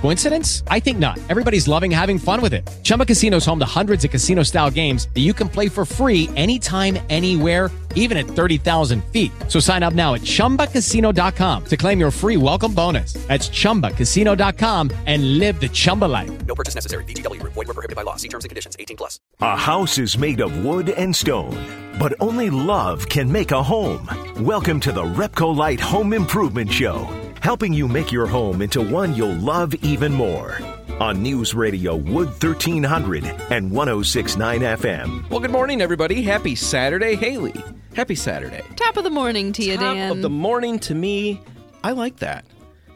Coincidence? I think not. Everybody's loving having fun with it. Chumba Casino is home to hundreds of casino style games that you can play for free anytime, anywhere, even at 30,000 feet. So sign up now at chumbacasino.com to claim your free welcome bonus. That's chumbacasino.com and live the Chumba life. No purchase necessary. VGW Group. Void were prohibited by law. See terms and conditions. 18 plus. A house is made of wood and stone, but only love can make a home. Welcome to the Repcolite Home Improvement Show, helping you make your home into one you'll love even more. On News Radio Wood 1300 and 1069 FM. Well, good morning, everybody. Happy Saturday, Haley. Happy Saturday. Top of the morning to you, Top Dan. of the morning to me. I like that.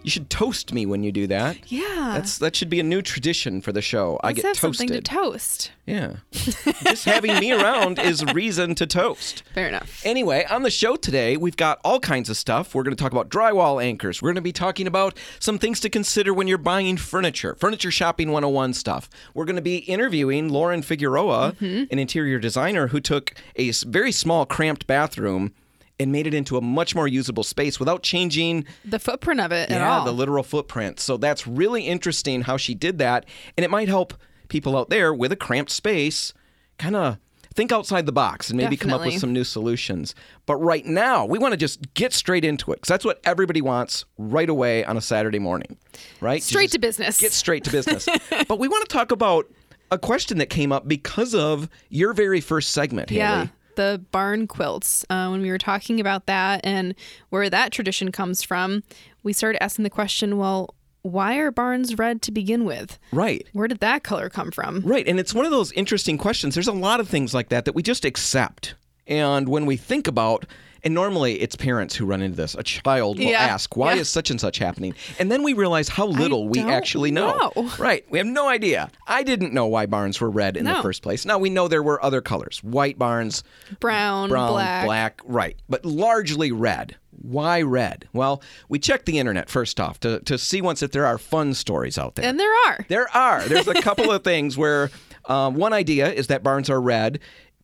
You should toast me when you do that. yeah. That's that should be a new tradition for the show. I Let's get have toasted. something to toast. yeah. Just having me around is reason to toast. Fair enough. Anyway, on the show today, we've got all kinds of stuff. We're going to talk about drywall anchors. We're going to be talking about some things to consider when you're buying furniture, furniture shopping 101 stuff. We're going to be interviewing Lauren Figueroa, Mm-hmm. an interior designer who took a very small, cramped bathroom and made it into a much more usable space without changing The footprint of it at yeah, all. the literal footprint. So that's really interesting how she did that, and it might help people out there with a cramped space kind of think outside the box and maybe come up with some new solutions. But right now, we want to just get straight into it because that's what everybody wants right away on a Saturday morning, right? Straight to business. Get straight to business. but we want to talk about a question that came up because of your very first segment, Haley. yeah. The barn quilts. Uh, when we were talking about that and where that tradition comes from, we started asking the question well, why are barns red to begin with? Right. Where did that color come from? Right. And it's one of those interesting questions. There's a lot of things like that that we just accept. And when we think about, and normally it's parents who run into this, a child will Yeah. ask, why Yeah. is such and such happening? And then we realize how little we actually know. know. Right. We have no idea. I didn't know why barns were red in the first place. Now we know there were other colors white barns, Brown, brown, black. black, right, but largely red. Why red? Well, we checked the internet first off to, to see once if there are fun stories out there. And there are. There are. There's a couple of things where um, one idea is that barns are red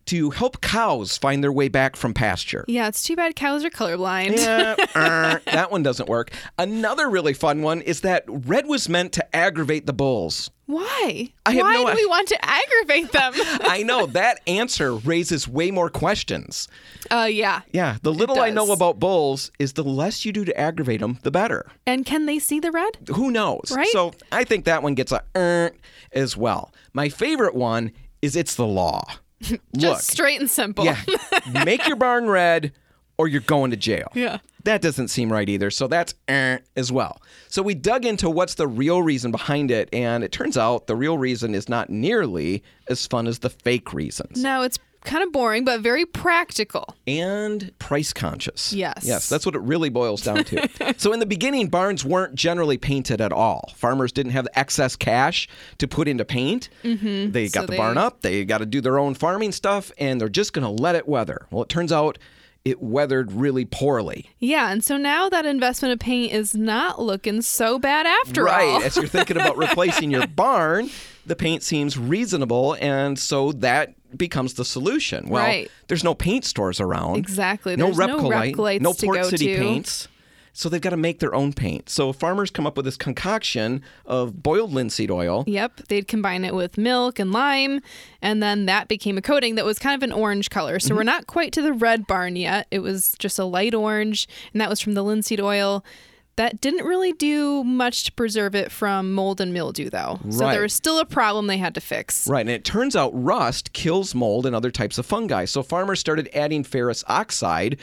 to help cows find their way back from pasture. Yeah, it's too bad cows are colorblind. Yeah, er, that one doesn't work. Another really fun one is that red was meant to aggravate the bulls. Why? I have Why no do i- we want to aggravate them? I know that answer raises way more questions. uh, yeah. Yeah, the little I know about bulls is the less you do to aggravate them, the better. And can they see the red? Who knows? Right? So I think that one gets a er as well. My favorite one is it's the law. Look, Just straight and simple. Yeah. Make your barn red or you're going to jail. Yeah. That doesn't seem right either. So that's eh, as well. So we dug into what's the real reason behind it. And it turns out the real reason is not nearly as fun as the fake reasons. No, it's kind of boring, but very practical. And price conscious. Yes. Yes, that's what it really boils down to. so in the beginning, barns weren't generally painted at all. Farmers didn't have excess cash to put into paint. Mm-hmm. They got So the they- barn up, they got to do their own farming stuff, and they're just going to let it weather. Well, it turns out it weathered really poorly. Yeah, and so now that investment of paint is not looking so bad after right. all. As you're thinking about replacing your barn, the paint seems reasonable, and so that becomes the solution. Well, Right. there's no paint stores around. Exactly. No There's no Repcolite, no to Port go City to. paints. So they've got to make their own paint. So farmers come up with this concoction of boiled linseed oil. Yep, they'd combine it with milk and lime, and then that became a coating that was kind of an orange color. So we're Mm-hmm. not quite to the red barn yet. It was just a light orange, and that was from the linseed oil. That didn't really do much to preserve it from mold and mildew, though. Right. So there was still a problem they had to fix. Right, and it turns out rust kills mold and other types of fungi. So farmers started adding ferrous oxide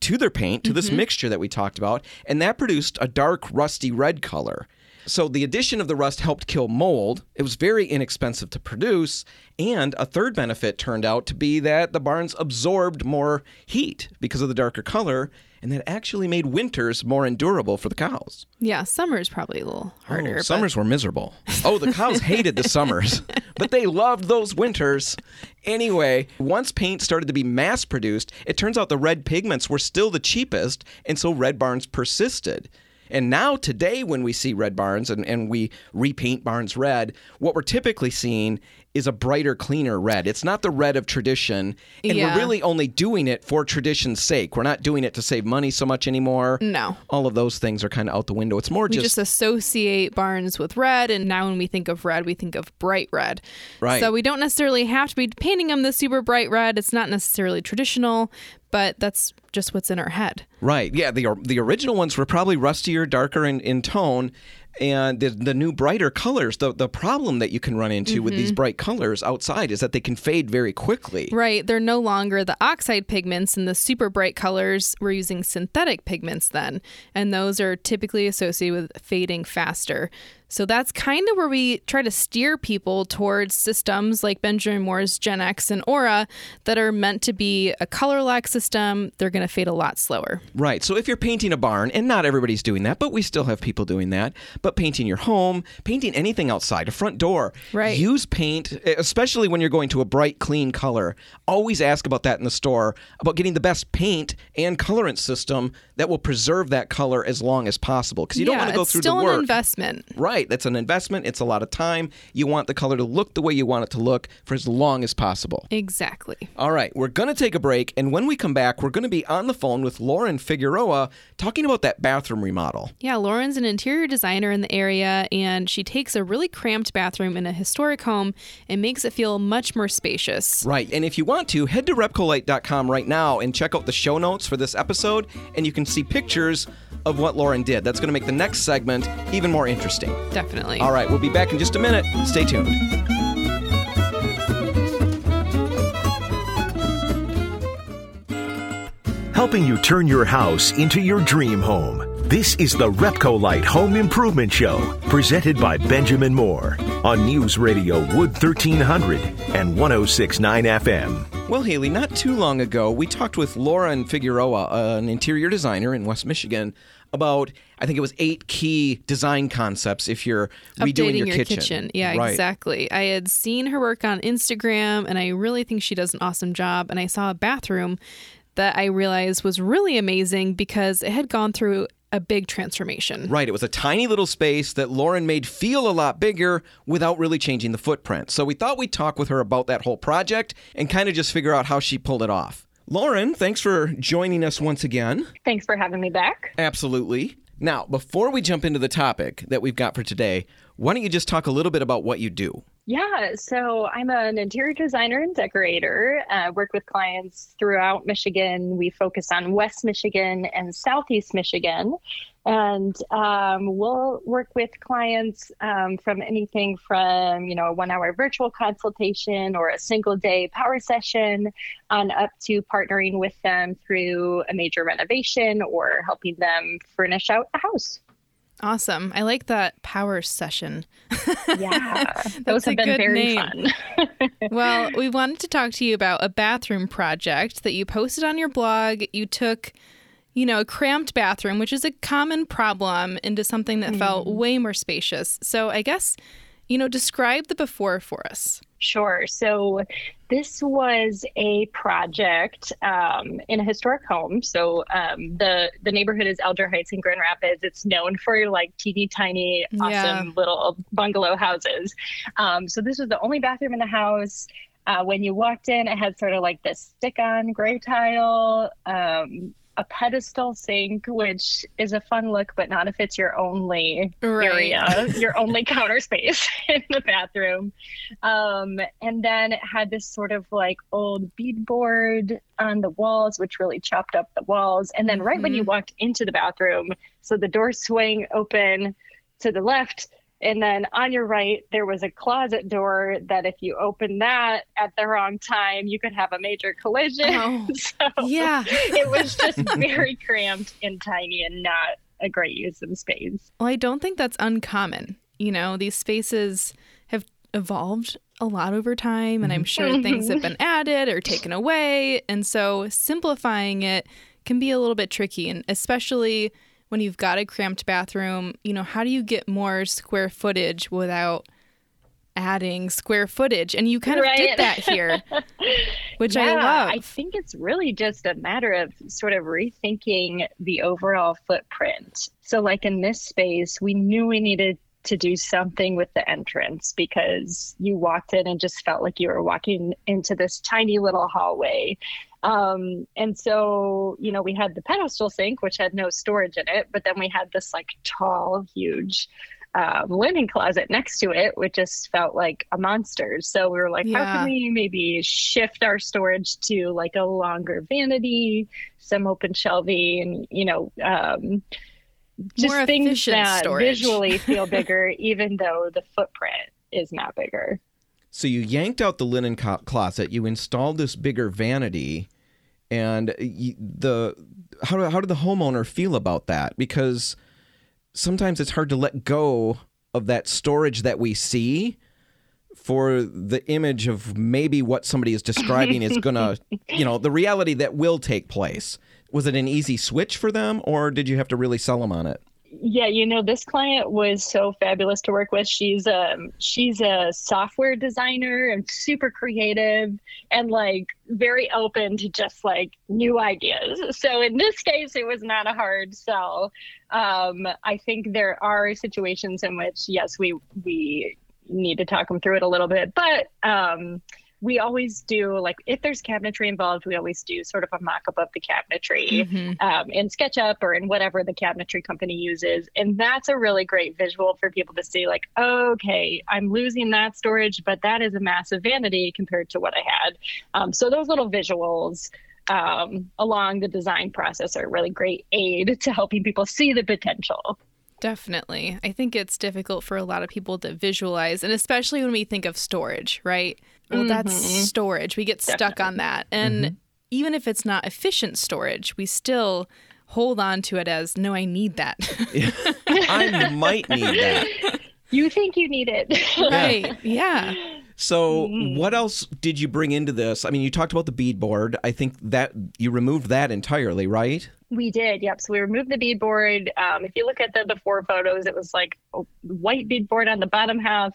to their paint, to Mm-hmm. this mixture that we talked about, and that produced a dark, rusty red color. So the addition of the rust helped kill mold. It was very inexpensive to produce, and a third benefit turned out to be that the barns absorbed more heat because of the darker color, and that actually made winters more endurable for the cows. Yeah, summers probably a little harder. Oh, but- summers were miserable. Oh, the cows hated the summers, but they loved those winters. Anyway, once paint started to be mass produced, it turns out the red pigments were still the cheapest, and so red barns persisted. And now, today, when we see red barns and, and we repaint barns red, what we're typically seeing is a brighter, cleaner red. It's not the red of tradition. And Yeah. we're really only doing it for tradition's sake. We're not doing it to save money so much anymore. No. All of those things are kind of out the window. It's more We just, associate barns with red, and now when we think of red, we think of bright red. Right. So we don't necessarily have to be painting them the super bright red. It's not necessarily traditional, but that's just what's in our head. Right. Yeah. The the original ones were probably rustier, darker in, in tone, and the the new brighter colors. The the problem that you can run into with Mm-hmm. these bright colors outside is that they can fade very quickly. Right. They're no longer the oxide pigments and the super bright colors. We're using synthetic pigments then, and those are typically associated with fading faster. So that's kind of where we try to steer people towards systems like Benjamin Moore's Gennex and Aura that are meant to be a color lock system. They're going to fade a lot slower. Right. So if you're painting a barn, and not everybody's doing that, but we still have people doing that, but painting your home, painting anything outside, a front door, Right. use paint, especially when you're going to a bright, clean color. Always ask about that in the store, about getting the best paint and colorant system that will preserve that color as long as possible. Because you don't want to go through the work. It's still an investment. Right. That's an investment. It's a lot of time. You want the color to look the way you want it to look for as long as possible. Exactly. All right, we're going to take a break, and when we come back, we're going to be on the phone with Lauren Figueroa talking about that bathroom remodel. Yeah, Lauren's an interior designer in the area, and she takes a really cramped bathroom in a historic home and makes it feel much more spacious. Right, and if you want to, head to repcolite.com right now and check out the show notes for this episode, and you can see pictures of what Lauren did. That's going to make the next segment even more interesting. Definitely. All right, we'll be back in just a minute. Stay tuned. helping you turn your house into your dream home. This is the Repcolite Home Improvement Show, presented by Benjamin Moore on News Radio Wood 1300 and 1069 FM. Well, Haley, not too long ago, we talked with Lauren Figueroa, an interior designer in West Michigan, about I think it was eight key design concepts if you're redoing Updating your, kitchen. Yeah, right. exactly. I had seen her work on Instagram, and I really think she does an awesome job. And I saw a bathroom that I realized was really amazing because it had gone through a big transformation. Right. It was a tiny little space that Lauren made feel a lot bigger without really changing the footprint. So we thought we'd talk with her about that whole project and kind of just figure out how she pulled it off. Lauren, thanks for joining us once again. Thanks for having me back. Absolutely. Now, before we jump into the topic that we've got for today, why don't you just talk a little bit about what you do? Yeah, so I'm an interior designer and decorator. Uh, work with clients throughout Michigan. We focus on West Michigan and Southeast Michigan. And um, we'll work with clients um, from anything from, you know, a one hour virtual consultation or a single day power session on up to partnering with them through a major renovation or helping them furnish out a house. Awesome. I like that power session. Yeah, That's those a have been good very name. fun. well, we wanted to talk to you about a bathroom project that you posted on your blog. You took, you know, a cramped bathroom, which is a common problem, into something that felt mm. way more spacious. So I guess, you know, describe the before for us. Sure. So this was a project um, in a historic home. So um, the the neighborhood is Alger Heights in Grand Rapids. It's known for like teeny tiny, awesome Yeah. little bungalow houses. Um, so this was the only bathroom in the house. Uh, when you walked in, it had sort of like this stick-on gray tile, um, a pedestal sink, which is a fun look, but not if it's your only Right. area, your only counter space in the bathroom. Um, and then it had this sort of like old beadboard on the walls, which really chopped up the walls. And then right when you walked into the bathroom, so the door swing open to the left. And then on your right, there was a closet door that if you open that at the wrong time, you could have a major collision. Oh. so Yeah. it was just very cramped and tiny and not a great use of space. Well, I don't think that's uncommon. You know, these spaces have evolved a lot over time, and I'm mm-hmm. sure things have been mm-hmm. added or taken away. And so simplifying it can be a little bit tricky, and especially when you've got a cramped bathroom, you know, how do you get more square footage without adding square footage? And you kind of did that here, which I love. I think it's really just a matter of sort of rethinking the overall footprint. So, like in this space, we knew we needed to do something with the entrance because you walked in and just felt like you were walking into this tiny little hallway. Um, and so, you know, we had the pedestal sink, which had no storage in it, but then we had this like tall, huge um, linen closet next to it, which just felt like a monster. So we were like, Yeah. how can we maybe shift our storage to like a longer vanity, some open shelving, and, you know, um, just More things efficient that storage. visually feel bigger, even though the footprint is not bigger. So you yanked out the linen co- closet, you installed this bigger vanity, and you, the how how did the homeowner feel about that? Because sometimes it's hard to let go of that storage that we see for the image of maybe what somebody is describing is gonna, you know, the reality that will take place. Was it an easy switch for them, or did you have to really sell them on it? Yeah, you know, this client was so fabulous to work with. She's um she's a software designer and super creative and like very open to just like new ideas. So in this case it was not a hard sell. Um I think there are situations in which yes, we we need to talk them through it a little bit, but um we always do like if there's cabinetry involved, we always do sort of a mock-up of the cabinetry Mhm. um, in SketchUp or in whatever the cabinetry company uses. And that's a really great visual for people to see, like, okay, I'm losing that storage, but that is a massive vanity compared to what I had. Um, so those little visuals um, along the design process are a really great aid to helping people see the potential. Definitely. I think it's difficult for a lot of people to visualize, and especially when we think of storage, right? Well, that's mm-hmm. storage. We get stuck on that. And mm-hmm. even if it's not efficient storage, we still hold on to it as, no, I need that. I might need that. You think you need it. right. Yeah. So, mm-hmm. what else did you bring into this? I mean, you talked about the beadboard. I think that you removed that entirely, right? We did, yep. So we removed the beadboard. Um, if you look at the before photos, it was like a white beadboard on the bottom half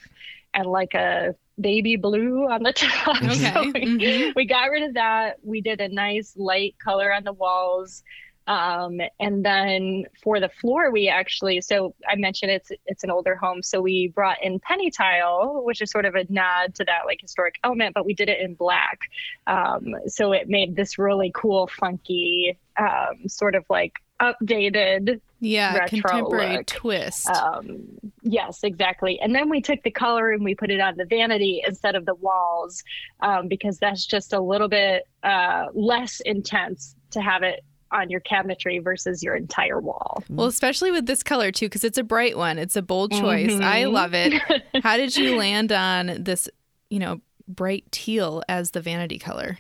and like a baby blue on the top. Okay. So we, Mhm. we got rid of that. We did a nice light color on the walls. Um, and then for the floor, we actually, so I mentioned it's it's an older home, so we brought in penny tile, which is sort of a nod to that like historic element, but we did it in black. Um, so it made this really cool, funky, um, sort of like updated Yeah. Retro contemporary look. twist. um, yes, exactly. And then we took the color and we put it on the vanity instead of the walls um, because that's just a little bit uh, less intense to have it on your cabinetry versus your entire wall. well, especially with this color too, because it's a bright one. It's a bold choice. I Mhm. love it. How did you land on this, you know, bright teal as the vanity color?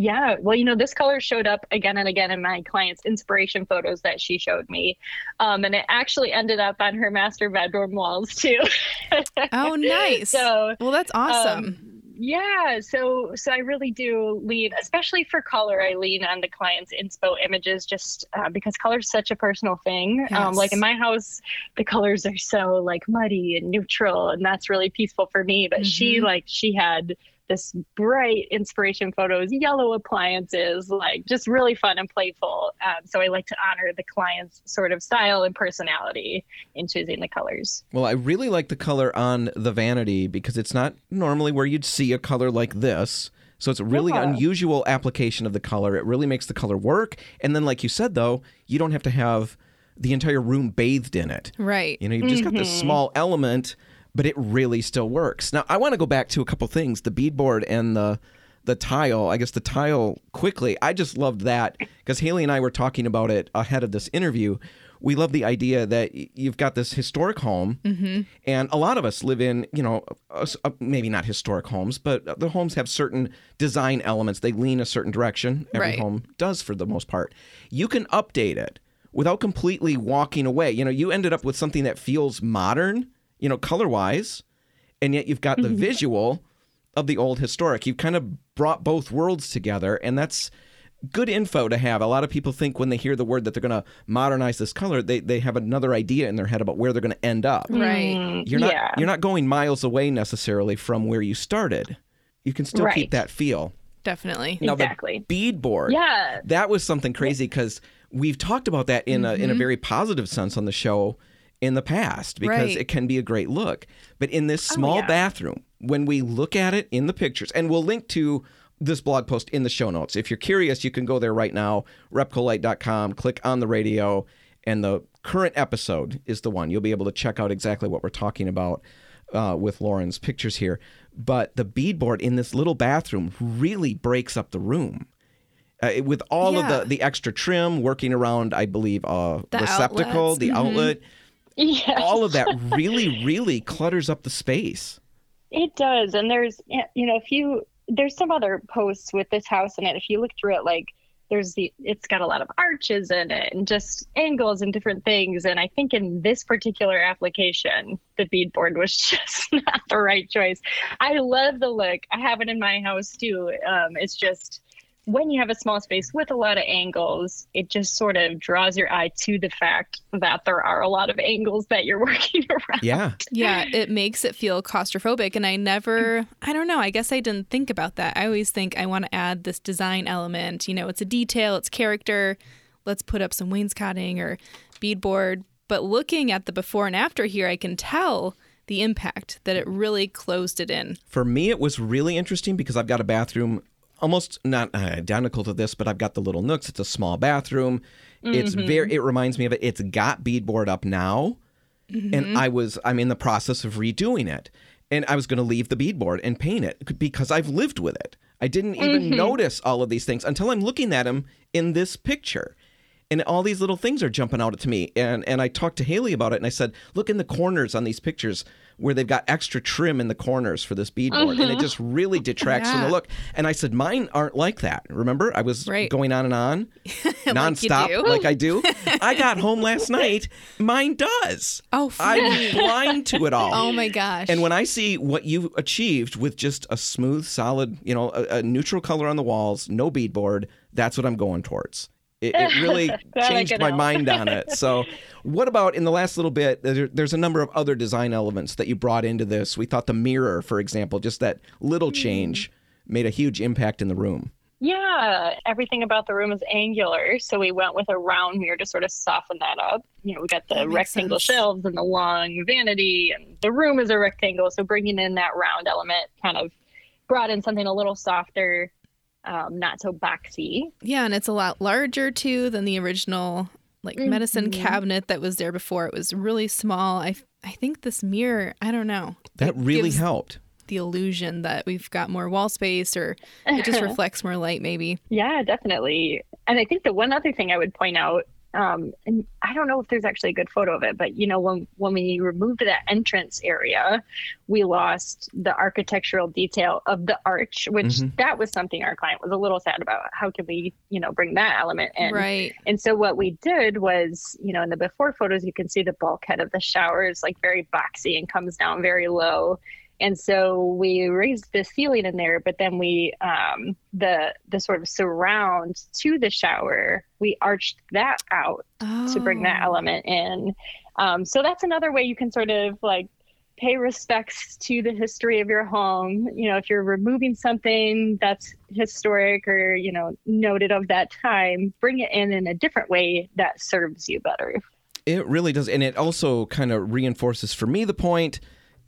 Yeah, well, you know, this color showed up again and again in my client's inspiration photos that she showed me. Um, and it actually ended up on her master bedroom walls too. Oh, nice. So, well, that's awesome. Um, yeah, so so I really do lean, especially for color. I lean on the client's inspo images just uh, because color is such a personal thing. Um, like in my house, the colors are so like muddy and neutral, and that's really peaceful for me. But she Mhm. like she had this bright inspiration photos, yellow appliances, like just really fun and playful. Um, so I like to honor the client's sort of style and personality in choosing the colors. Well, I really like the color on the vanity because it's not normally where you'd see a color like this. So it's a really Yeah. unusual application of the color. It really makes the color work. And then, like you said, though, you don't have to have the entire room bathed in it. right. You know, you've just got this small element, but it really still works. Now, I want to go back to a couple things: the beadboard and the the tile. I guess the tile quickly. I just loved that because Haley and I were talking about it ahead of this interview. We love the idea that you've got this historic home, mm-hmm. and a lot of us live in, you know, maybe not historic homes, but the homes have certain design elements. They lean a certain direction. Every Right. home does for the most part. You can update it without completely walking away. You know, you ended up with something that feels modern, you know, color wise, and yet you've got the visual of the old historic. You've kind of brought both worlds together, and that's good info to have. A lot of people think when they hear the word that they're going to modernize this color, they, they have another idea in their head about where they're going to end up. Right. Mm, You're not yeah. you're not going miles away necessarily from where you started. You can still keep that feel. Definitely. Now Exactly. the beadboard. Yeah. That was something crazy because we've talked about that in a in a Mm-hmm. very positive sense on the show in the past because Right. it can be a great look. But in this small yeah. bathroom, when we look at it in the pictures, and we'll link to this blog post in the show notes. If you're curious, you can go there right now, repcolite.com, click on the radio, and the current episode is the one. You'll be able to check out exactly what we're talking about uh, with Lauren's pictures here. But the beadboard in this little bathroom really breaks up the room. Uh, with all Yeah. of the, the extra trim working around, I believe, uh, The receptacle, outlets, the mhm. outlet, Yeah. all of that really, really clutters up the space. It does, and there's you know if you there's some other posts with this house in it. If you look through it, like there's the it's got a lot of arches in it and just angles and different things. And I think in this particular application, the beadboard was just not the right choice. I love the look. I have it in my house too. Um, it's just when you have a small space with a lot of angles, it just sort of draws your eye to the fact that there are a lot of angles that you're working around. Yeah. Yeah, it makes it feel claustrophobic. And I never, I don't know, I guess I didn't think about that. I always think I want to add this design element. You know, it's a detail, it's character. Let's put up some wainscoting or beadboard. But looking at the before and after here, I can tell the impact that it really closed it in. For me, it was really interesting because I've got a bathroom almost not uh, identical to this, but I've got the little nooks. It's a small bathroom. It's mm-hmm. very. It reminds me of it. It's got beadboard up now, and mm-hmm. I was. I'm in the process of redoing it, and I was going to leave the beadboard and paint it because I've lived with it. I didn't even mm-hmm. notice all of these things until I'm looking at them in this picture. And all these little things are jumping out to me. And and I talked to Haley about it and I said, look in the corners on these pictures where they've got extra trim in the corners for this beadboard. And it mm-hmm. just really detracts from the look. And I said, mine aren't like that. Remember? I was Right. going on and on nonstop do. like I do. I got home last night. Mine does. Oh, I'm blind to it all. Oh my gosh. And when I see what you achieved with just a smooth, solid, you know, a, a neutral color on the walls, no beadboard, that's what I'm going towards. It, it really changed could my help. mind on it. So, what about in the last little bit? Uh, there, there's a number of other design elements that you brought into this. We thought the mirror, for example, just that little change mm. made a huge impact in the room. Yeah, everything about the room is angular, so we went with a round mirror to sort of soften that up. You know, we got the That rectangle sense. shelves and the long vanity, and the room is a rectangle, so bringing in that round element kind of brought in something a little softer, um, not so boxy. Yeah, and it's a lot larger too than the original like medicine Mhm. cabinet that was there before. It was really small. I I think this mirror, I don't know. That really helped. The illusion that we've got more wall space or it just reflects more light maybe. Yeah, definitely. And I think the one other thing I would point out, um, and I don't know if there's actually a good photo of it, but you know, when when we removed that entrance area, we lost the architectural detail of the arch, which Mhm. that was something our client was a little sad about. How can we, you know, bring that element in? Right. And so what we did was, you know, in the before photos, you can see the bulkhead of the shower is like very boxy and comes down very low. And so we raised the ceiling in there, but then we um, the the sort of surround to the shower, we arched that out to bring that Oh. element in. Um, so that's another way you can sort of like pay respects to the history of your home. You know, if you're removing something that's historic or you know noted of that time, bring it in in a different way that serves you better. It really does. And it also kind of reinforces for me the point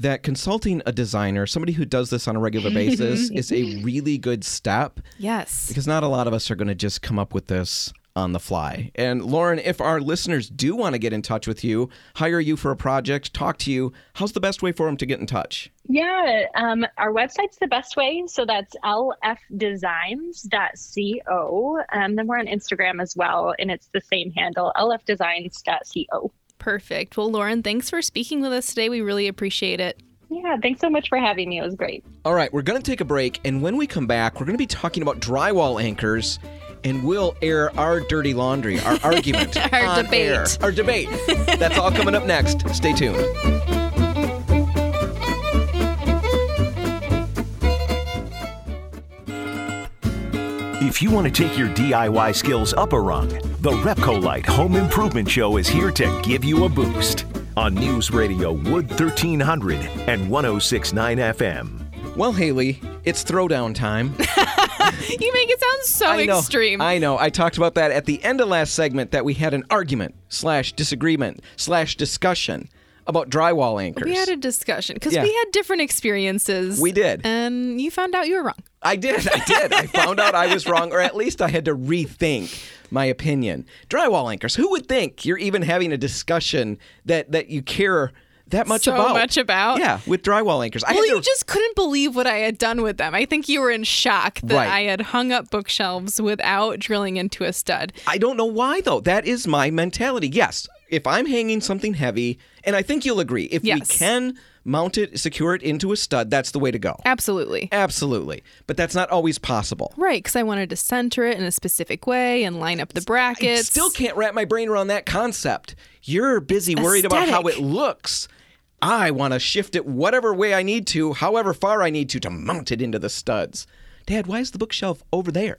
that consulting a designer, somebody who does this on a regular basis, is a really good step Yes. because not a lot of us are going to just come up with this on the fly. And Lauren, if our listeners do want to get in touch with you, hire you for a project, talk to you, how's the best way for them to get in touch? Yeah, um, our website's the best way. So that's lfdesigns.co. Um, then we're on Instagram as well, and it's the same handle, lfdesigns.co. Perfect. Well, Lauren, thanks for speaking with us today. We really appreciate it. Yeah, thanks so much for having me. It was great. All right, we're going to take a break. And when we come back, we're going to be talking about drywall anchors. And we'll air our dirty laundry, our argument, Our on debate. air. our debate. That's all coming up next. Stay tuned. If you want to take your DIY skills up a rung, the Repcolite Home Improvement Show is here to give you a boost on News Radio Wood 1300 and 1069 FM. Well, Haley, It's throwdown time. You make it sound so I know. extreme. I know. I talked about that at the end of last segment that we had an argument slash disagreement slash discussion about drywall anchors. we had a discussion because Yeah. we had different experiences. We did. And you found out you were wrong. I did. I did. I found out I was wrong, or at least I had to rethink my opinion. Drywall anchors. Who would think you're even having a discussion that that you care that much So about? much about? Yeah, with drywall anchors. I Well, to, you just couldn't believe what I had done with them. I think you were in shock that Right. I had hung up bookshelves without drilling into a stud. I don't know why though. That is my mentality. Yes, if I'm hanging something heavy, and I think you'll agree, if we can mount it, secure it into a stud, that's the way to go. Absolutely. Absolutely. But that's not always possible. Right, because I wanted to center it in a specific way and line up the I brackets. still can't wrap my brain around that concept. You're busy worried about how it looks. I want to shift it whatever way I need to, however far I need to, to mount it into the studs. Dad, why is the bookshelf over there?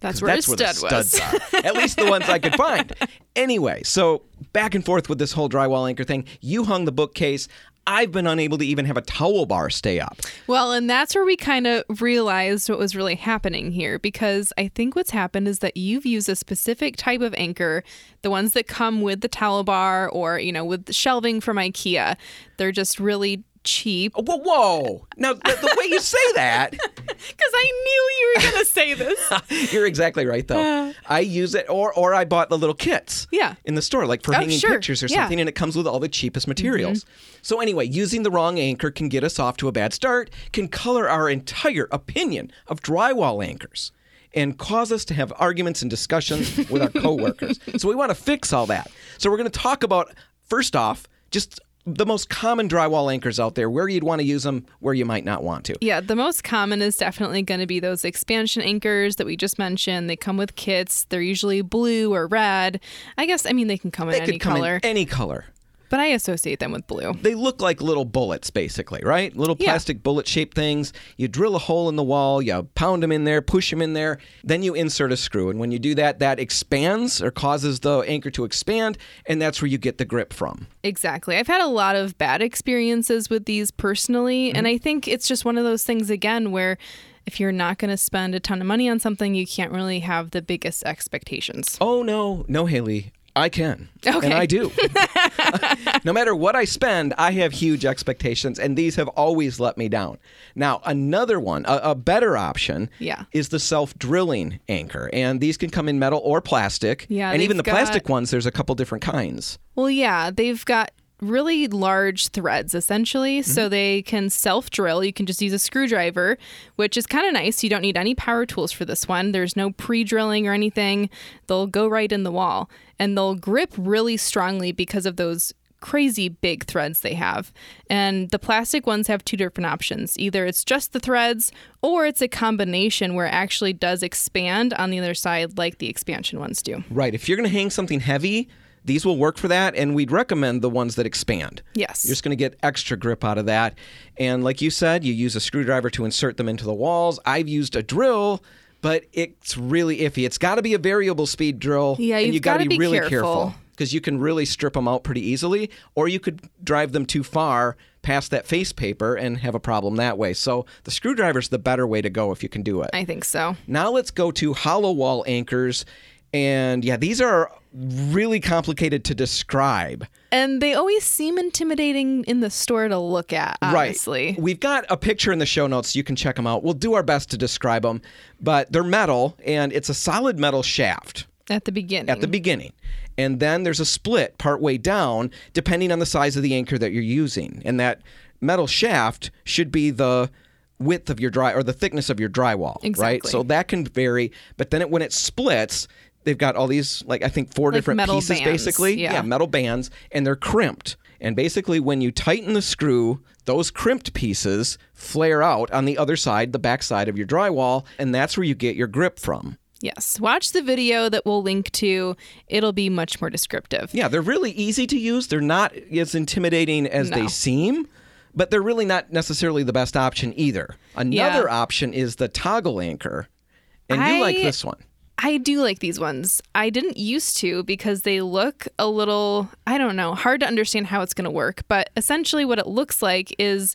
That's where that's his where stud the was. studs are. At least the ones I could find. Anyway, so back and forth with this whole drywall anchor thing. You hung the bookcase. I've been unable to even have a towel bar stay up. Well, and that's where we kind of realized what was really happening here because I think what's happened is that you've used a specific type of anchor, the ones that come with the towel bar or, you know, with the shelving from IKEA. They're just really cheap Whoa, whoa! Now the, the way you say that, because I knew you were going to say this. you're exactly right though. I use it, or or I bought the little kits. Yeah. In the store, like for Oh, hanging sure. pictures or Yeah. Mm-hmm. something, and it comes with all the cheapest materials. So anyway, using the wrong anchor can get us off to a bad start. Can color our entire opinion of drywall anchors. And cause us to have arguments and discussions with our coworkers. so we want to fix all that. So we're going to talk about first off, just the most common drywall anchors out there, where you'd want to use them, where you might not want to. Yeah, the most common is definitely going to be those expansion anchors that we just mentioned. They come with kits. They're usually blue or red. I guess, I mean, they can come in They any could come color, in any color. But I associate them with blue. They look like little bullets, basically, right? Little Yeah. plastic bullet shaped things. You drill a hole in the wall, you pound them in there, push them in there, then you insert a screw. And when you do that, that expands or causes the anchor to expand, and that's where you get the grip from. Exactly. I've had a lot of bad experiences with these personally, mm-hmm. and I think it's just one of those things again where if you're not going to spend a ton of money on something, you can't really have the biggest expectations. Oh, no, no, Haley. I can. Okay. And I do. no matter what I spend, I have huge expectations, and these have always let me down. Now, another one, a, a better option, Yeah. is the self drilling anchor. And these can come in metal or plastic. Yeah, And even the they've plastic ones, there's a couple different kinds. Well, yeah, they've got really large threads essentially, so mm-hmm. they can self drill. You can just use a screwdriver, which is kind of nice. You don't need any power tools for this one. There's no pre drilling or anything. They'll go right in the wall and they'll grip really strongly because of those crazy big threads they have. And the plastic ones have two different options. Either it's just the threads or it's a combination where it actually does expand on the other side like the expansion ones do. Right. If you're going to hang something heavy, these will work for that, and we'd recommend the ones that expand. Yes. You're just going to get extra grip out of that. And like you said, you use a screwdriver to insert them into the walls. I've used a drill, but it's really iffy. It's got to be a variable speed drill. Yeah, and you've you gotta gotta be really careful. because you can really strip them out pretty easily, or you could drive them too far past that face paper and have a problem that way. So the screwdriver's the better way to go if you can do it. I think so. Now let's go to hollow wall anchors. And yeah, these are really complicated to describe. And they always seem intimidating in the store to look at, honestly. Right. We've got a picture in the show notes. You can check them out. We'll do our best to describe them. But they're metal, and it's a solid metal shaft At the beginning. at the beginning. And then there's a split partway down, depending on the size of the anchor that you're using. And that metal shaft should be the width of your dry or the thickness of your drywall, exactly. right? So that can vary. But then it, when it splits, they've got all these like I think four Like different pieces bands, basically. yeah. metal bands, and they're crimped. And basically, when you tighten the screw, those crimped pieces flare out on the other side, the back side of your drywall, and that's where you get your grip from. Yes. Watch the video that we'll link to. It'll be much more descriptive. Yeah, they're really easy to use. They're not as intimidating as they seem, but they're really not necessarily the best option either. Another option is the toggle anchor. And you like this one. I do like these ones. I didn't used to because they look a little, I don't know, hard to understand how it's going to work. But essentially, what it looks like is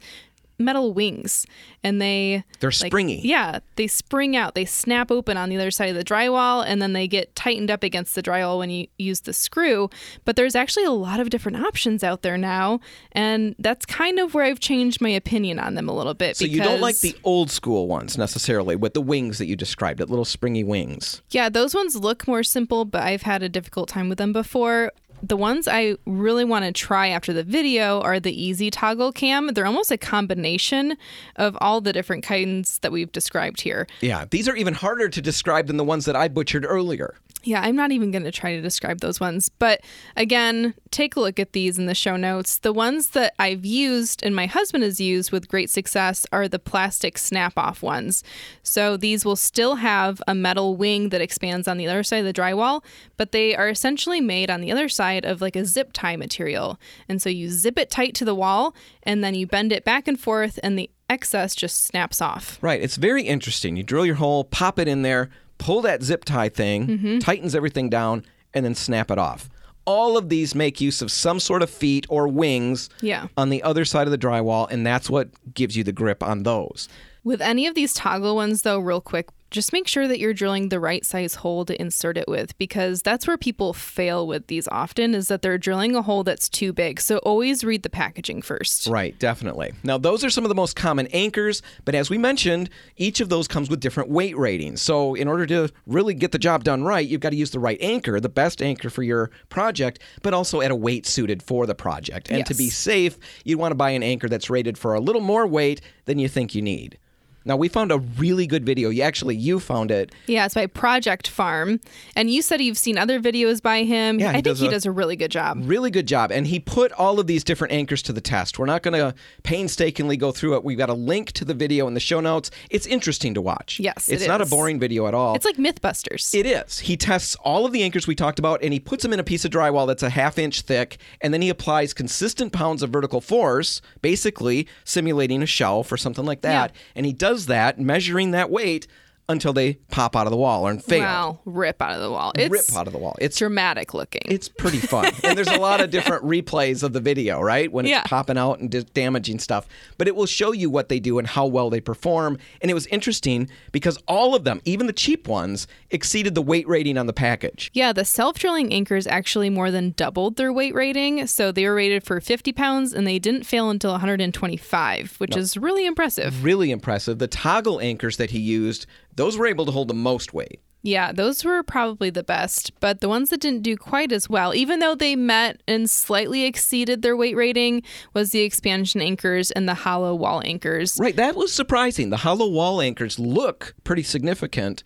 metal wings, and they They're like- springy. Yeah, they spring out. They snap open on the other side of the drywall, and then they get tightened up against the drywall when you use the screw. But there's actually a lot of different options out there now, and that's kind of where I've changed my opinion on them a little bit. So you don't like the old school ones necessarily with the wings that you described, the little springy wings. Yeah, those ones look more simple, but I've had a difficult time with them before. The ones I really want to try after the video are the Easy Toggle Cam. They're almost a combination of all the different kinds that we've described here. Yeah, these are even harder to describe than the ones that I butchered earlier. Yeah, I'm not even going to try to describe those ones. But again, take a look at these in the show notes. The ones that I've used and my husband has used with great success are the plastic snap off ones. So these will still have a metal wing that expands on the other side of the drywall, but they are essentially made on the other side of like a zip tie material. And so you zip it tight to the wall and then you bend it back and forth, and the excess just snaps off. Right, it's very interesting. You drill your hole, pop it in there, pull that zip tie thing, Mm-hmm. tightens everything down, and then snap it off. All of these make use of some sort of feet or wings Yeah. on the other side of the drywall, and that's what gives you the grip on those. With any of these toggle ones, though, real quick, just make sure that you're drilling the right size hole to insert it with because that's where people fail with these often is that they're drilling a hole that's too big. So always read the packaging first. Right, definitely. Now, those are some of the most common anchors, but as we mentioned, each of those comes with different weight ratings. So, in order to really get the job done right, you've got to use the right anchor, the best anchor for your project, but also at a weight suited for the project. And to be safe, you'd want to buy an anchor that's rated for a little more weight than you think you need. Now, we found a really good video. You actually you found it. Yeah, it's by Project Farm. And you said you've seen other videos by him. Yeah, he I think does he a- does a really good job. Really good job. And he put all of these different anchors to the test. We're not going to painstakingly go through it. We've got a link to the video in the show notes. It's interesting to watch. Yes, It's it not a boring video at all. It's like Mythbusters. It is. He tests all of the anchors we talked about and he puts them in a piece of drywall that's a half inch thick. And then he applies consistent pounds of vertical force, basically simulating a shelf or something like that. yeah. And he does that, measuring that weight until they pop out of the wall or fail. wow, rip out of the wall. It's Rip out of the wall. It's dramatic looking. it's pretty fun. and there's a lot of different replays of the video, right? When it's Yeah. popping out and di- damaging stuff. But it will show you what they do and how well they perform. And it was interesting because all of them, even the cheap ones, exceeded the weight rating on the package. Yeah, the self drilling anchors actually more than doubled their weight rating. So they were rated for 50 pounds and they didn't fail until 125, which is really impressive. Really impressive. The toggle anchors that he used, those were able to hold the most weight. Yeah, those were probably the best, but the ones that didn't do quite as well, even though they met and slightly exceeded their weight rating, was the expansion anchors and the hollow wall anchors. Right, that was surprising. The hollow wall anchors look pretty significant,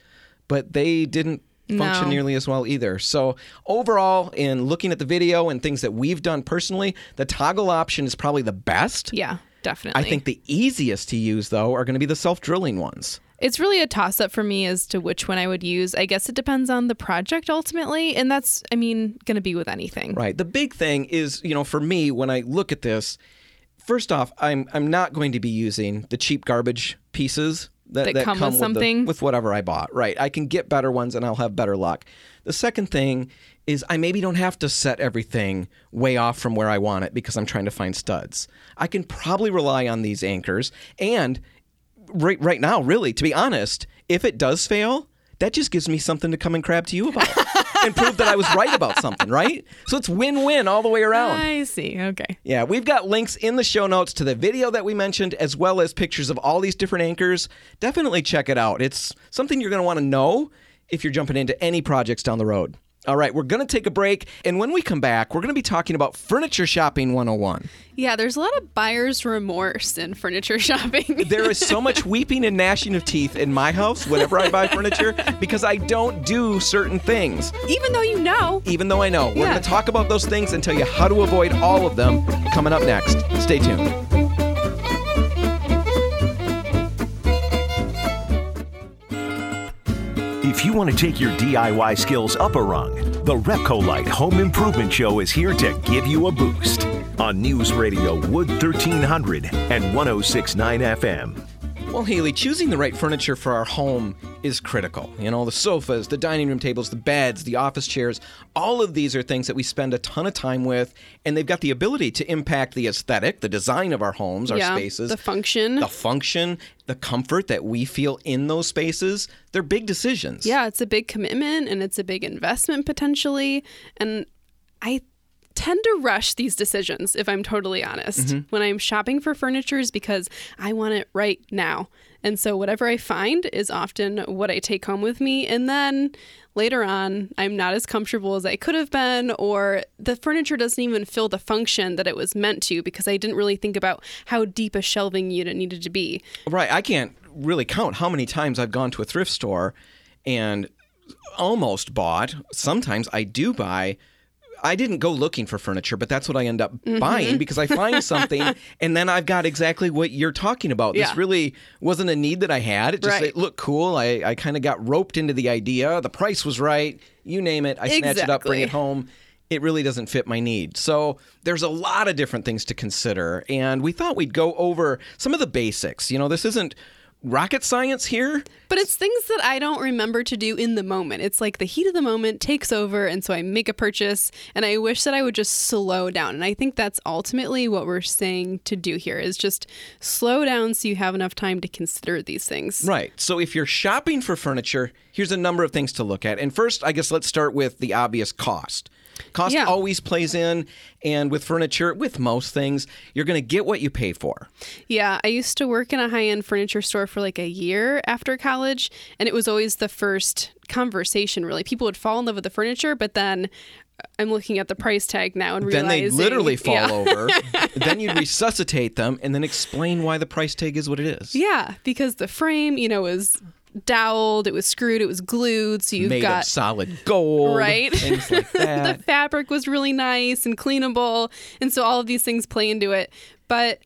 but they didn't function No. nearly as well either. So, overall, in looking at the video and things that we've done personally, the toggle option is probably the best. Yeah, definitely. I think the easiest to use, though, are going to be the self drilling ones. It's really a toss up for me as to which one I would use. I guess it depends on the project ultimately, and that's, I mean, going to be with anything. Right. The big thing is, you know, for me, when I look at this, first off, I'm I'm not going to be using the cheap garbage pieces that, That come with the- something? with whatever I bought. Right. I can get better ones and I'll have better luck. The second thing is I maybe don't have to set everything way off from where I want it because I'm trying to find studs. I can probably rely on these anchors and right right now, really, to be honest, if it does fail, that just gives me something to come and crab to you about and prove that I was right about something, right? So it's win-win all the way around. I see. Okay. Yeah, we've got links in the show notes to the video that we mentioned, as well as pictures of all these different anchors. Definitely check it out. It's something you're going to want to know if you're jumping into any projects down the road. All right, we're going to take a break. And when we come back, we're going to be talking about Furniture Shopping 101. Yeah, there's a lot of buyer's remorse in furniture shopping. There is so much weeping and gnashing of teeth in my house whenever I buy furniture because I don't do certain things, Even though you know. even though I know. We're Yeah. going to talk about those things and tell you how to avoid all of them coming up next. Stay tuned. If you want to take your DIY skills up a rung, the Repcolite Home Improvement Show is here to give you a boost on News Radio Wood 1300 and 1069 FM. Well, Haley, choosing the right furniture for our home is critical. You know, the sofas, the dining room tables, the beds, the office chairs, all of these are things that we spend a ton of time with, and they've got the ability to impact the aesthetic, the design of our homes, our yeah, spaces, the function. the function, the comfort that we feel in those spaces. They're big decisions. Yeah, it's a big commitment and it's a big investment potentially. And I tend to rush these decisions, if I'm totally honest, mm-hmm. when I'm shopping for furniture is because I want it right now. And so whatever I find is often what I take home with me. And then later on, I'm not as comfortable as I could have been, or the furniture doesn't even fill the function that it was meant to because I didn't really think about how deep a shelving unit needed to be. Right. I can't really count how many times I've gone to a thrift store and almost bought. Sometimes I do buy. I didn't go looking for furniture, but that's what I end up Mm-hmm. buying because I find something and then I've got exactly what you're talking about. Yeah. This really wasn't a need that I had. It just Right. it looked cool. I, I kind of got roped into the idea. The price was right. You name it. I snatch it up, bring it home. It really doesn't fit my need. So there's a lot of different things to consider. And we thought we'd go over some of the basics. You know, this isn't rocket science here. But it's things that I don't remember to do in the moment. It's like the heat of the moment takes over, and so I make a purchase, and I wish that I would just slow down. And I think that's ultimately what we're saying to do here is just slow down so you have enough time to consider these things. Right. So if you're shopping for furniture, here's a number of things to look at. And first, I guess let's start with the obvious cost. Cost Yeah. always plays in, and with furniture, with most things, you're going to get what you pay for. Yeah, I used to work in a high end furniture store for like a year after college, and it was always the first conversation, really. People would fall in love with the furniture, but then uh, I'm looking at the price tag now and realizing. Then they literally fall yeah. over. then you resuscitate them and then explain why the price tag is what it is. Yeah, because the frame, you know, was doweled, it was screwed, it was glued, so you've Made got solid gold. Right. Things like the fabric was really nice and cleanable, and so all of these things play into it. But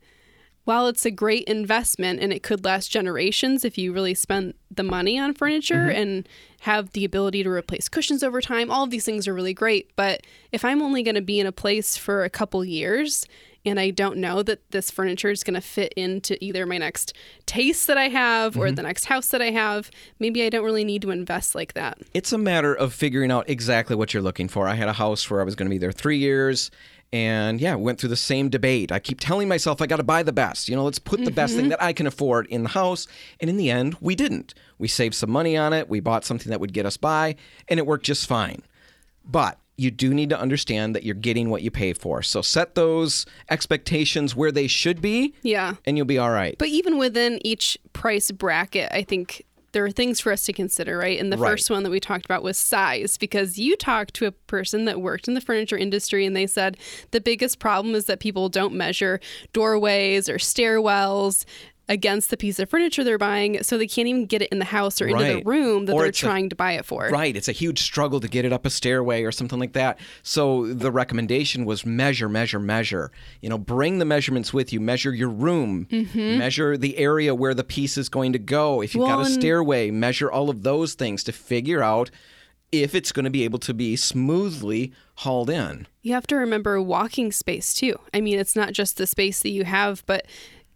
while it's a great investment and it could last generations if you really spend the money on furniture mm-hmm. and have the ability to replace cushions over time, all of these things are really great. But if I'm only going to be in a place for a couple years and I don't know that this furniture is going to fit into either my next taste that I have or mm-hmm. the next house that I have, maybe I don't really need to invest like that. It's a matter of figuring out exactly what you're looking for. I had a house where I was going to be there three years. And yeah, went through the same debate. I keep telling myself I got to buy the best. You know, let's put the best thing mm-hmm. that I can afford in the house. And in the end, we didn't. We saved some money on it. We bought something that would get us by, and it worked just fine. But you do need to understand that you're getting what you pay for. So set those expectations where they should be, Yeah. and you'll be all right. But even within each price bracket, I think there are things for us to consider, right? And the Right. first one that we talked about was size, because you talked to a person that worked in the furniture industry and they said the biggest problem is that people don't measure doorways or stairwells against the piece of furniture they're buying, so they can't even get it in the house or into Right. the room that Or they're it's a- trying to buy it for. Right. It's a huge struggle to get it up a stairway or something like that. So the recommendation was measure, measure, measure. You know, bring the measurements with you. Measure your room. Mm-hmm. Measure the area where the piece is going to go. If you've got a stairway, measure all of those things to figure out if it's going to be able to be smoothly hauled in. You have to remember walking space too. I mean, it's not just the space that you have, but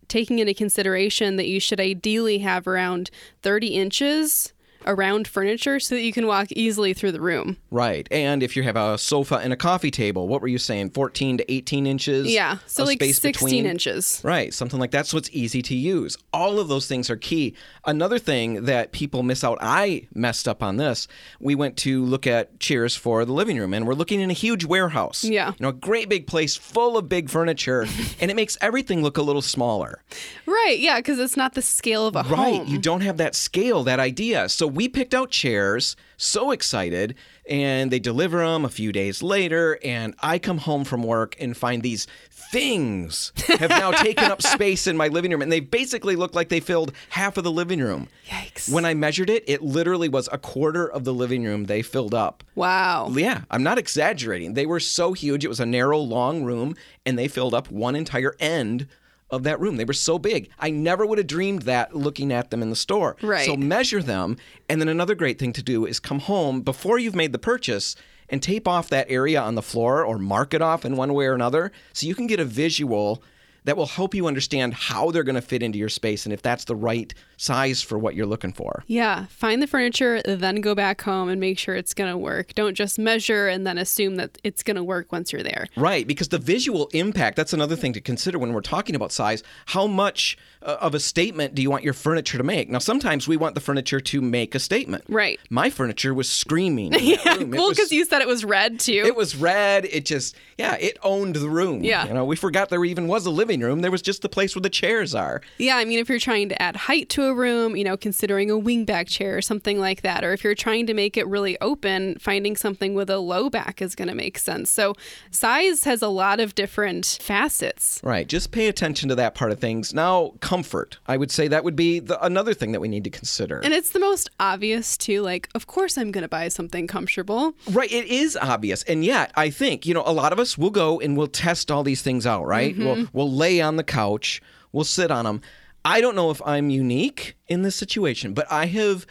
taking into consideration that you should ideally have around 30 inches around furniture so that you can walk easily through the room. Right. And if you have a sofa and a coffee table, what were you saying? 14 to 18 inches? Yeah, so like space 16 between? inches. Right, something like that. So it's easy to use. All of those things are key. Another thing that people miss out, I messed up on this. We went to look at chairs for the living room, and we're looking in a huge warehouse. Yeah. You know, a great big place full of big furniture, and it makes everything look a little smaller. Right, yeah, because it's not the scale of a Right. home. You don't have that scale, that idea. So we picked out chairs, so excited, and they deliver them a few days later. And I come home from work and find these things have now taken up space in my living room. And they basically look like they filled half of the living room. Yikes. When I measured it, it literally was a quarter of the living room they filled up. wow. Yeah, I'm not exaggerating. They were so huge. It was a narrow, long room, and they filled up one entire end of that room. They were so big. I never would have dreamed that looking at them in the store. Right. So measure them. And then another great thing to do is come home before you've made the purchase and tape off that area on the floor or mark it off in one way or another so you can get a visual that will help you understand how they're going to fit into your space and if that's the right size for what you're looking for. Yeah, find the furniture, then go back home and make sure it's going to work. Don't just measure and then assume that it's going to work once you're there. Right, because the visual impact, that's another thing to consider when we're talking about size. How much uh, of a statement do you want your furniture to make? Now, sometimes we want the furniture to make a statement. Right. My furniture was screaming. in Yeah, room. Well, because you said it was red too. It was red. It just, yeah, it owned the room. Yeah. You know, we forgot there even was a living room. There was just the place where the chairs are. Yeah, I mean, if you're trying to add height to a room, you know, considering a wingback chair or something like that, or if you're trying to make it really open, finding something with a low back is going to make sense. So, size has a lot of different facets. Right. Just pay attention to that part of things. Now, comfort. I would say that would be the, another thing that we need to consider. And it's the most obvious, too. Like, of course, I'm going to buy something comfortable. Right, it is obvious, and yet I think you know a lot of us will go and we'll test all these things out. Right, Mm-hmm. we'll we'll lay on the couch, we'll sit on them. I don't know if I'm unique in this situation, but I have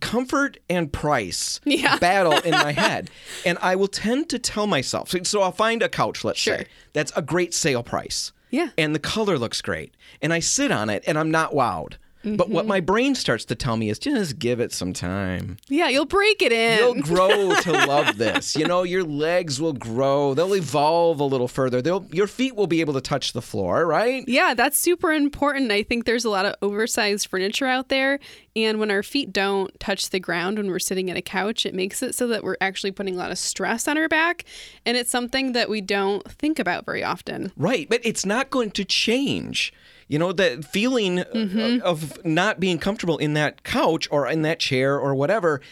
comfort and price Yeah. battle in my head, and I will tend to tell myself. So, so I'll find a couch, let's Sure. say, that's a great sale price. Yeah. and the color looks great, and I sit on it, and I'm not wowed. But Mm-hmm. what my brain starts to tell me is just give it some time. Yeah, you'll break it in. You'll grow to love this. You know, your legs will grow. They'll evolve a little further. They'll your feet will be able to touch the floor, right? Yeah, that's super important. I think there's a lot of oversized furniture out there. And when our feet don't touch the ground when we're sitting at a couch, it makes it so that we're actually putting a lot of stress on our back. And it's something that we don't think about very often. Right, but it's not going to change. You know, that feeling Mm-hmm. of not being comfortable in that couch or in that chair or whatever,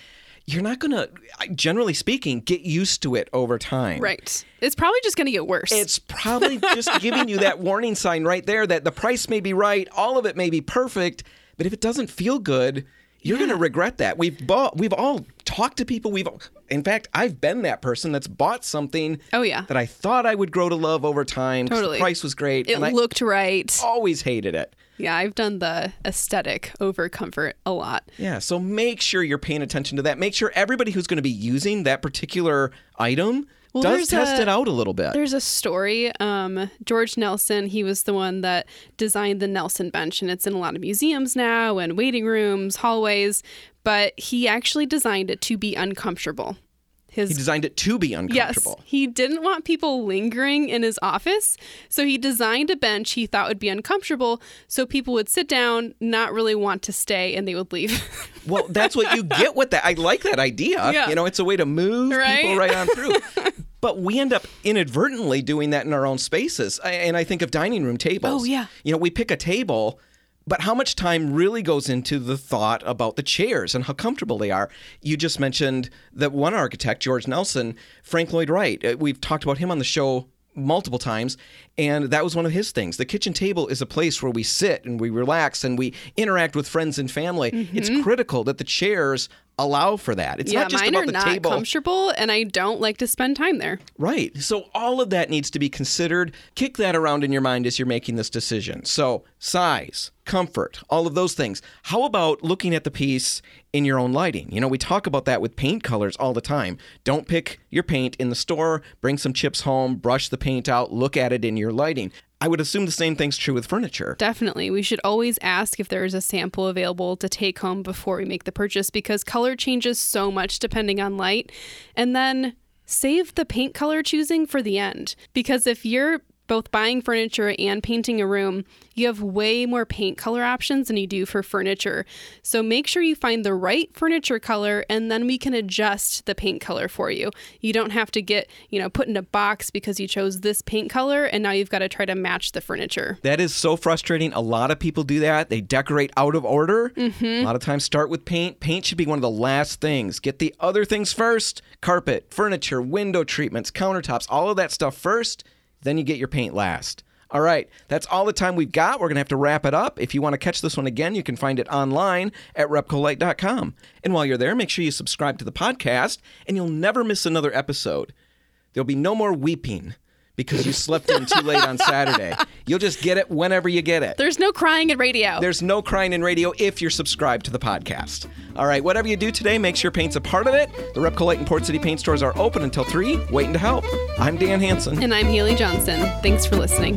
you're not going to generally speaking get used to it over time. Right. It's probably just going to get worse. It's probably just giving you that warning sign right there that the price may be right, all of it may be perfect, but if it doesn't feel good, you're going to regret that. We've bought, we've all talked to people. We've, in fact, I've been that person that's bought something. Oh, yeah. that I thought I would grow to love over time Totally. the price was great, it looked right. always hated it. Yeah, I've done the aesthetic over comfort a lot. Yeah, so make sure you're paying attention to that. Make sure everybody who's going to be using that particular item Well, does test a- it out a little bit. There's a story. Um, George Nelson, he was the one that designed the Nelson bench, and it's in a lot of museums now and waiting rooms, hallways. But he actually designed it to be uncomfortable. His He designed it to be uncomfortable. Yes, he didn't want people lingering in his office, so he designed a bench he thought would be uncomfortable, so people would sit down, not really want to stay, and they would leave. Well, that's what you get with that. I like that idea. Yeah. You know, it's a way to move people Right? right on through. but we end up inadvertently doing that in our own spaces. I- And I think of dining room tables. Oh, yeah. You know, we pick a table, but how much time really goes into the thought about the chairs and how comfortable they are? You just mentioned that one architect, George Nelson, Frank Lloyd Wright. uh, We've talked about him on the show multiple times and that was one of his things the kitchen table is a place where we sit and we relax and we interact with friends and family it's critical that the chairs allow for that it's Mm-hmm. yeah, not just mine about are the not table comfortable, and I don't like to spend time there. Right. So all of that needs to be considered. Kick that around in your mind as you're making this decision. So, size, comfort, all of those things. How about looking at the piece in your own lighting? You know, we talk about that with paint colors all the time. Don't pick your paint in the store, bring some chips home, brush the paint out, look at it in your lighting. I would assume the same thing's true with furniture. Definitely. We should always ask if there is a sample available to take home before we make the purchase because color changes so much depending on light. And then save the paint color choosing for the end. Because if you're both buying furniture and painting a room, you have way more paint color options than you do for furniture. So make sure you find the right furniture color and then we can adjust the paint color for you. You don't have to get, you know, put in a box because you chose this paint color and now you've got to try to match the furniture. That is so frustrating. A lot of people do that. They decorate out of order. Mm-hmm. A lot of times start with paint. Paint should be one of the last things. Get the other things first carpet, furniture, window treatments, countertops, all of that stuff first. Then you get your paint last. All right, that's all the time we've got. We're going to have to wrap it up. If you want to catch this one again, you can find it online at repcolite.com. And while you're there, make sure you subscribe to the podcast, and you'll never miss another episode. There'll be no more weeping because you slept in too late on Saturday. You'll just get it whenever you get it. There's no crying in radio. There's no crying in radio if you're subscribed to the podcast. All right, whatever you do today, make sure paint's a part of it. The Repco Repcolite and Port City paint stores are open until 3, waiting to help. I'm Dan Hanson. and I'm Healy Johnson. Thanks for listening.